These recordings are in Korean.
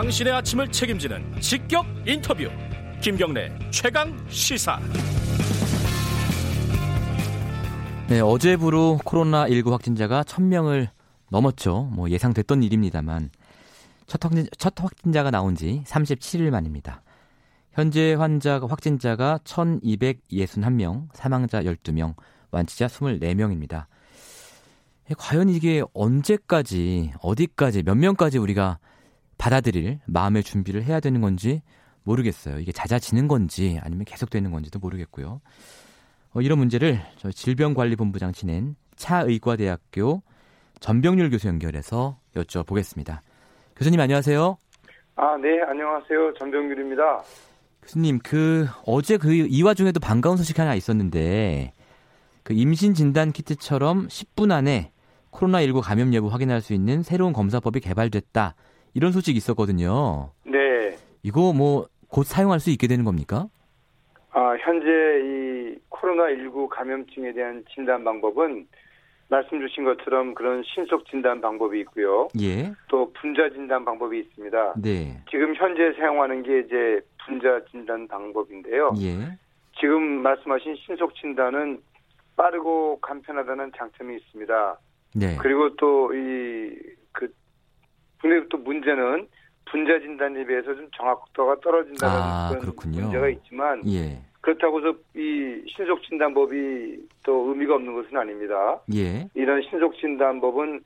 당신의 아침을 책임지는 직격 인터뷰 김경래 최강 시사 네, 어제부로 코로나19 확진자가 1000명을 넘었죠. 뭐 예상됐던 일입니다만 첫, 확진, 첫 확진자가 나온 지 37일 만입니다. 현재 환자가 확진자가 1261명, 사망자 12명, 완치자 24명입니다. 과연 이게 언제까지, 어디까지, 몇 명까지 우리가 받아들일 마음의 준비를 해야 되는 건지 모르겠어요. 이게 잦아지는 건지 아니면 계속되는 건지도 모르겠고요. 어, 이런 문제를 저 질병관리본부장 지낸 차의과대학교 전병률 교수 연결해서 여쭤보겠습니다. 교수님 안녕하세요. 아, 네, 안녕하세요. 전병률입니다. 교수님, 그 어제 그 이 와중에도 반가운 소식 하나 있었는데 그 임신 진단 키트처럼 10분 안에 코로나19 감염 여부 확인할 수 있는 새로운 검사법이 개발됐다. 이런 소식이 있었거든요. 네. 이거 뭐 곧 사용할 수 있게 되는 겁니까? 아, 현재 이 코로나19 감염증에 대한 진단 방법은 말씀 주신 것처럼 그런 신속 진단 방법이 있고요. 예. 또 분자 진단 방법이 있습니다. 네. 지금 현재 사용하는 게 이제 분자 진단 방법인데요. 예. 지금 말씀하신 신속 진단은 빠르고 간편하다는 장점이 있습니다. 네. 그리고 또이그 근데 또 문제는 분자 진단에 비해서 좀 정확도가 떨어진다는 아, 그런 그렇군요. 문제가 있지만 예. 그렇다고 해서 이 신속 진단법이 또 의미가 없는 것은 아닙니다. 예. 이런 신속 진단법은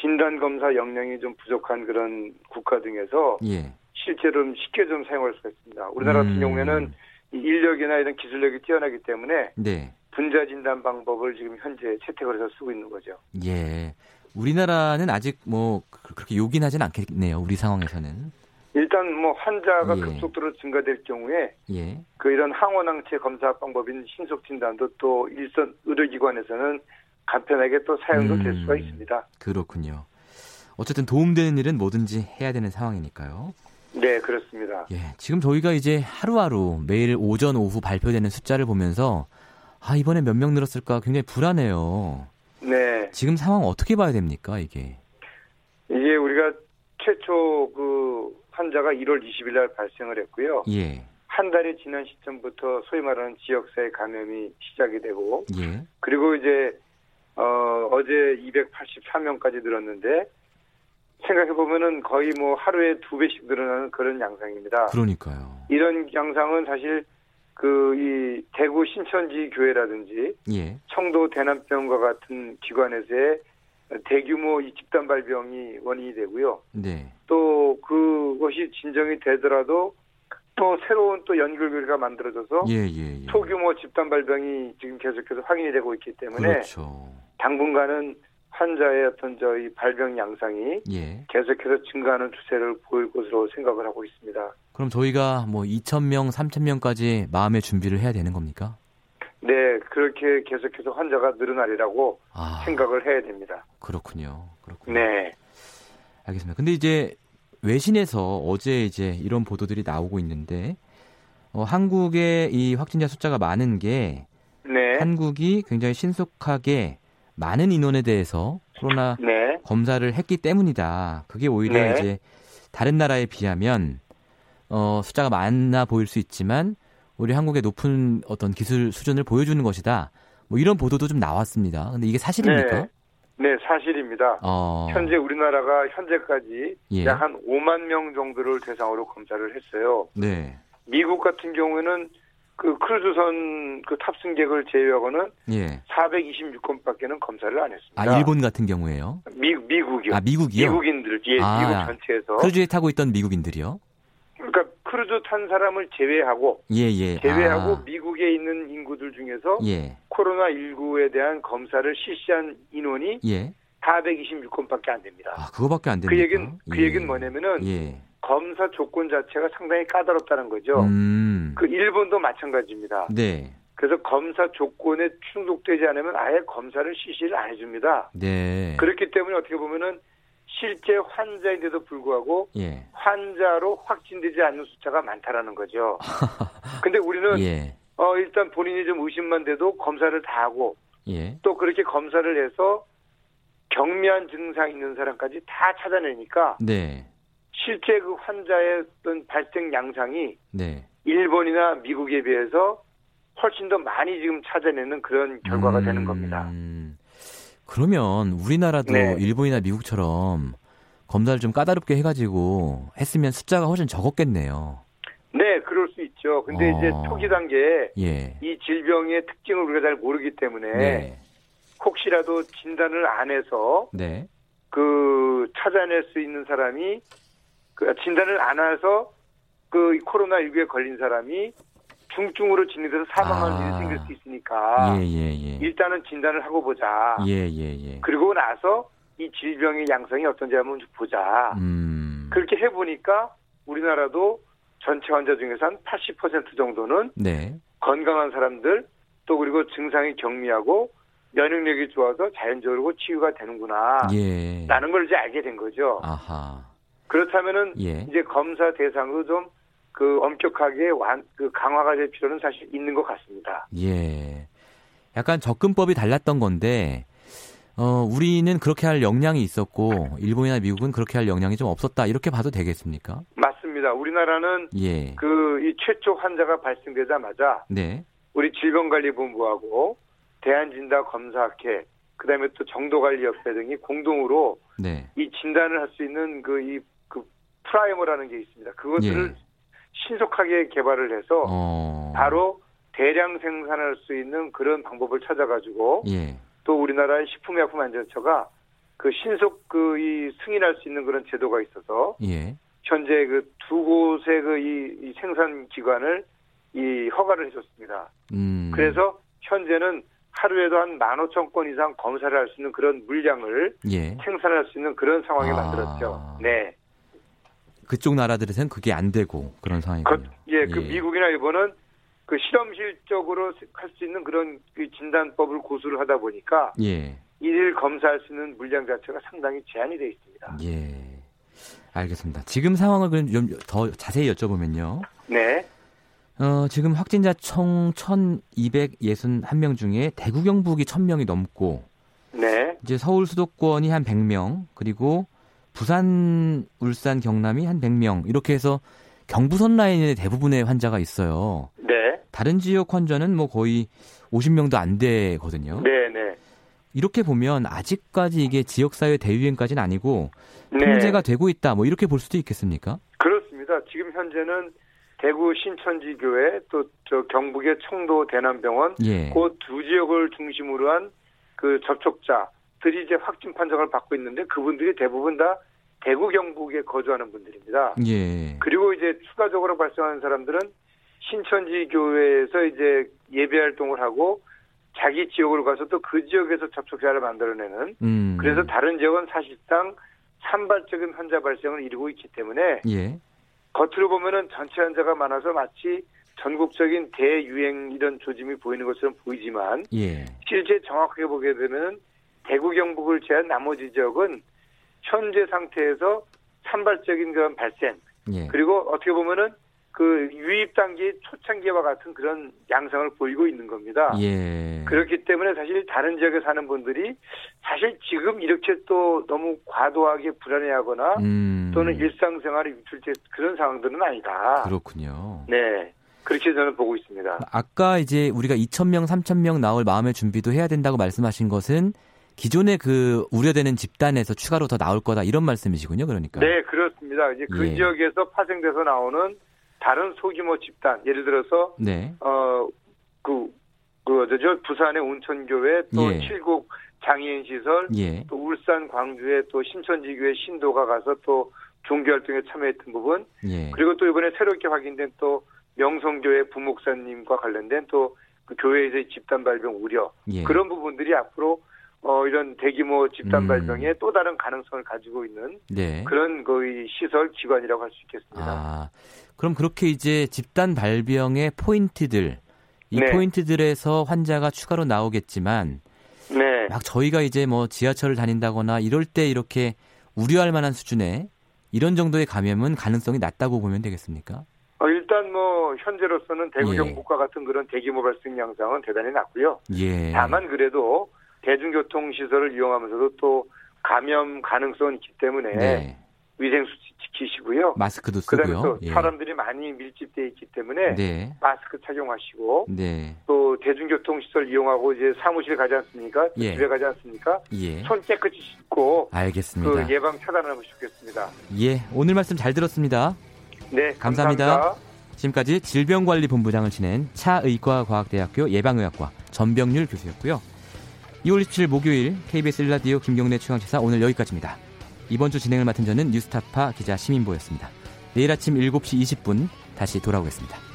진단 검사 역량이 좀 부족한 그런 국가 등에서 예. 실제로 좀 쉽게 좀 사용할 수가 있습니다. 우리나라 같은 음. 경우에는 이 인력이나 이런 기술력이 뛰어나기 때문에 네. 분자 진단 방법을 지금 현재 채택을 해서 쓰고 있는 거죠. 예. 우리나라는 아직 뭐 그- 그렇게 요긴하진 않겠네요. 우리 상황에서는. 일단 뭐 환자가 예. 급속도로 증가될 경우에 예. 그 이런 항원항체 검사 방법인 신속 진단도 또 일선 의료기관에서는 간편하게 또 사용도 될 음. 수가 있습니다. 그렇군요. 어쨌든 도움되는 일은 뭐든지 해야 되는 상황이니까요. 네, 그렇습니다. 예. 지금 저희가 이제 하루하루 매일 오전 오후 발표되는 숫자를 보면서 아, 이번에 몇 명 늘었을까 굉장히 불안해요. 네, 지금 상황 어떻게 봐야 됩니까, 이게? 이게 우리가 최초 그 환자가 1월 20일 날 발생을 했고요. 예. 한 달이 지난 시점부터 소위 말하는 지역사회 감염이 시작이 되고 예. 그리고 이제 어, 어제 284명까지 늘었는데 생각해 보면은 거의 뭐 하루에 두 배씩 늘어나는 그런 양상입니다. 그러니까요. 이런 양상은 사실 그 이 대구 신천지 교회라든지 예. 청도 대남병과 같은 기관에서의 대규모 이 집단 발병이 원인이 되고요. 네. 또 그것이 진정이 되더라도 또 새로운 또 연결고리가 만들어져서 예, 예, 예. 소규모 집단 발병이 지금 계속해서 확인이 되고 있기 때문에 그렇죠. 당분간은 환자의 어떤 저희 발병 양상이 예. 계속해서 증가하는 추세를 보일 것으로 생각을 하고 있습니다. 그럼 저희가 뭐 2,000명, 3,000명까지 마음의 준비를 해야 되는 겁니까? 네, 그렇게 계속해서 환자가 늘어나리라고 아, 생각을 해야 됩니다. 그렇군요. 그렇군요. 네. 알겠습니다. 근데 이제 외신에서 어제 이제 이런 보도들이 나오고 있는데 어, 한국의 이 확진자 숫자가 많은 게 네. 한국이 굉장히 신속하게 많은 인원에 대해서 코로나 네. 검사를 했기 때문이다. 그게 오히려 네. 이제 다른 나라에 비하면 어, 숫자가 많아 보일 수 있지만 우리 한국의 높은 어떤 기술 수준을 보여주는 것이다. 뭐 이런 보도도 좀 나왔습니다. 근데 이게 사실입니까? 네. 네, 사실입니다. 어, 현재 우리나라가 현재까지 예. 약한 5만 명 정도를 대상으로 검사를 했어요. 네. 미국 같은 경우에는 그 크루즈선 그 탑승객을 제외하고는 예. 426건밖에는 검사를 안 했습니다. 아, 일본 같은 경우에요? 미, 미국이요. 아, 미국이요? 미국인들, 예, 아, 미국 전체에서. 크루즈에 타고 있던 미국인들이요? 크루즈 탄 사람을 제외하고 예, 예. 제외하고 아, 미국에 있는 인구들 중에서 예. 코로나 19에 대한 검사를 실시한 인원이 예. 426건밖에 안 됩니다. 아, 그거밖에 안 됩니까? 그 얘기는 그 예. 얘기는 뭐냐면은 예. 검사 조건 자체가 상당히 까다롭다는 거죠. 음. 그 일본도 마찬가지입니다. 네. 그래서 검사 조건에 충족되지 않으면 아예 검사를 실시를 안 해줍니다. 네. 그렇기 때문에 어떻게 보면은 실제 환자인데도 불구하고 예. 환자로 확진되지 않는 숫자가 많다라는 거죠. 근데 우리는 예. 어 일단 본인이 좀 의심만 돼도 검사를 다 하고 예. 또 그렇게 검사를 해서 경미한 증상 있는 사람까지 다 찾아내니까 네. 실제 그 환자의 어떤 발생 양상이 네. 일본이나 미국에 비해서 훨씬 더 많이 지금 찾아내는 그런 결과가 음, 되는 겁니다. 그러면 우리나라도 네. 일본이나 미국처럼 검사를 좀 까다롭게 해가지고 했으면 숫자가 훨씬 적었겠네요. 네, 그럴 수 있죠. 근데 어. 이제 초기 단계에 예. 이 질병의 특징을 우리가 잘 모르기 때문에 네. 혹시라도 진단을 안 해서 네. 그 찾아낼 수 있는 사람이 그 진단을 안 해서 그 코로나 19에 걸린 사람이 중증으로 진행돼서 사망하는 아. 일이 생길 수 있으니까 예, 예, 예. 일단은 진단을 하고 보자. 예, 예, 예. 그리고 나서 이 질병의 양상이 어떤지 한번 좀 보자. 음. 그렇게 해보니까 우리나라도 전체 환자 중에서 한 80% 정도는 네. 건강한 사람들 또 그리고 증상이 경미하고 면역력이 좋아서 자연적으로 치유가 되는구나. 예. 라는 걸 이제 알게 된 거죠. 아하. 그렇다면은 예. 이제 검사 대상도 좀 그 엄격하게 완, 그 강화가 될 필요는 사실 있는 것 같습니다. 예. 약간 접근법이 달랐던 건데, 어, 우리는 그렇게 할 역량이 있었고, 일본이나 미국은 그렇게 할 역량이 좀 없었다. 이렇게 봐도 되겠습니까? 맞습니다. 우리나라는 예. 그이 최초 환자가 발생되자마자 네. 우리 질병관리본부하고 대한진단검사학회 그다음에 또 정도관리협회 등이 공동으로 네. 이 진단을 할 수 있는 그이그 프라이머라는 게 있습니다. 그것들을 예. 신속하게 개발을 해서 어. 바로 대량 생산할 수 있는 그런 방법을 찾아가지고 예. 또 우리나라의 식품의약품안전처가 그 신속 그 이 승인할 수 있는 그런 제도가 있어서 예. 현재 그 두 곳의 그이 생산 기관을 이 허가를 해줬습니다. 음. 그래서 현재는 하루에도 한 15,000건 이상 검사를 할 수 있는 그런 물량을 예. 생산할 수 있는 그런 상황이 아. 만들었죠. 네. 그쪽 나라들에서는 그게 안 되고 그런 그, 상황이군요. 예, 그 미국이나 일본은 그 실험실적으로 할 수 있는 그런 그 진단법을 고수를 하다 보니까 예. 일일 검사할 수 있는 물량 자체가 상당히 제한이 되어 있습니다. 예. 알겠습니다. 지금 상황을 그럼 좀더 자세히 여쭤보면요. 네. 어, 지금 확진자 총 1,261명 중에 대구 경북이 1,000명이 넘고 네. 이제 서울 수도권이 한 100명, 그리고 부산, 울산, 경남이 한 100명 이렇게 해서 경부선 라인에 대부분의 환자가 있어요. 네. 다른 지역 환자는 뭐 거의 50명도 안 되거든요. 네, 네. 이렇게 보면 아직까지 이게 지역사회 대유행까지는 아니고 네. 통제가 되고 있다. 뭐 이렇게 볼 수도 있겠습니까? 그렇습니다. 지금 현재는 대구 신천지 교회 또 저 경북의 청도 대남병원 예. 그두 지역을 중심으로 한 그 접촉자 들이 이제 확진 판정을 받고 있는데 그분들이 대부분 다 대구 경북에 거주하는 분들입니다. 예. 그리고 이제 추가적으로 발생하는 사람들은 신천지 교회에서 이제 예배 활동을 하고 자기 지역으로 가서 또 그 지역에서 접촉자를 만들어내는 음. 그래서 다른 지역은 사실상 산발적인 환자 발생을 이루고 있기 때문에 예. 겉으로 보면은 전체 환자가 많아서 마치 전국적인 대유행 이런 조짐이 보이는 것처럼 보이지만 예. 실제 정확하게 보게 되면 대구 경북을 제한 나머지 지역은 현재 상태에서 산발적인 그런 발생 예. 그리고 어떻게 보면은 그 유입 단계 초창기와 같은 그런 양상을 보이고 있는 겁니다. 예. 그렇기 때문에 사실 다른 지역에 사는 분들이 사실 지금 이렇게 또 너무 과도하게 불안해하거나 음. 또는 일상생활에 유출될 그런 상황들은 아니다. 그렇군요. 네. 그렇게 저는 보고 있습니다. 아까 이제 우리가 2,000명, 3,000명 나올 마음의 준비도 해야 된다고 말씀하신 것은 기존의 그 우려되는 집단에서 추가로 더 나올 거다 이런 말씀이시군요. 그러니까. 네, 그렇습니다. 이제 그 예. 지역에서 파생돼서 나오는 다른 소규모 집단, 예를 들어서 네. 어, 그, 그, 저죠, 부산의 온천교회, 또 예. 칠곡 장애인 시설, 예. 또 울산 광주에 또 신천지교회 신도가 가서 또 종교 활동에 참여했던 부분, 예. 그리고 또 이번에 새롭게 확인된 또 명성교회 부목사님과 관련된 또 그 교회에서의 집단 발병 우려, 예. 그런 부분들이 앞으로 어, 이런 대규모 집단 음. 발병에 또 다른 가능성을 가지고 있는 네. 그런 거의 시설 기관이라고 할 수 있겠습니다. 아. 그럼 그렇게 이제 집단 발병의 포인트들 이 네. 포인트들에서 환자가 추가로 나오겠지만 네. 막 저희가 이제 뭐 지하철을 다닌다거나 이럴 때 이렇게 우려할 만한 수준의 이런 정도의 감염은 가능성이 낮다고 보면 되겠습니까? 어, 일단 뭐 현재로서는 대구 예. 경북과 같은 그런 대규모 발생 양상은 대단히 낮고요. 예. 다만 그래도 대중교통 시설을 이용하면서도 또 감염 가능성은 있기 때문에 네. 위생 수칙 지키시고요. 마스크도 그다음에 쓰고요. 또 예. 사람들이 많이 밀집돼 있기 때문에 네. 마스크 착용하시고 네. 또 대중교통 시설 이용하고 이제 사무실 가지 않습니까? 또 예. 집에 가지 않습니까? 예. 손 깨끗이 씻고 알겠습니다. 그 예방 차단하는 것이 좋겠습니다. 예. 오늘 말씀 잘 들었습니다. 네, 감사합니다. 감사합니다. 지금까지 질병관리본부장을 지낸 차의과과학대학교 예방의학과 전병률 교수였고요. 2월 27일 목요일 KBS 1라디오 김경래 최강시사 오늘 여기까지입니다. 이번 주 진행을 맡은 저는 뉴스타파 기자 시민보였습니다. 내일 아침 7시 20분 다시 돌아오겠습니다.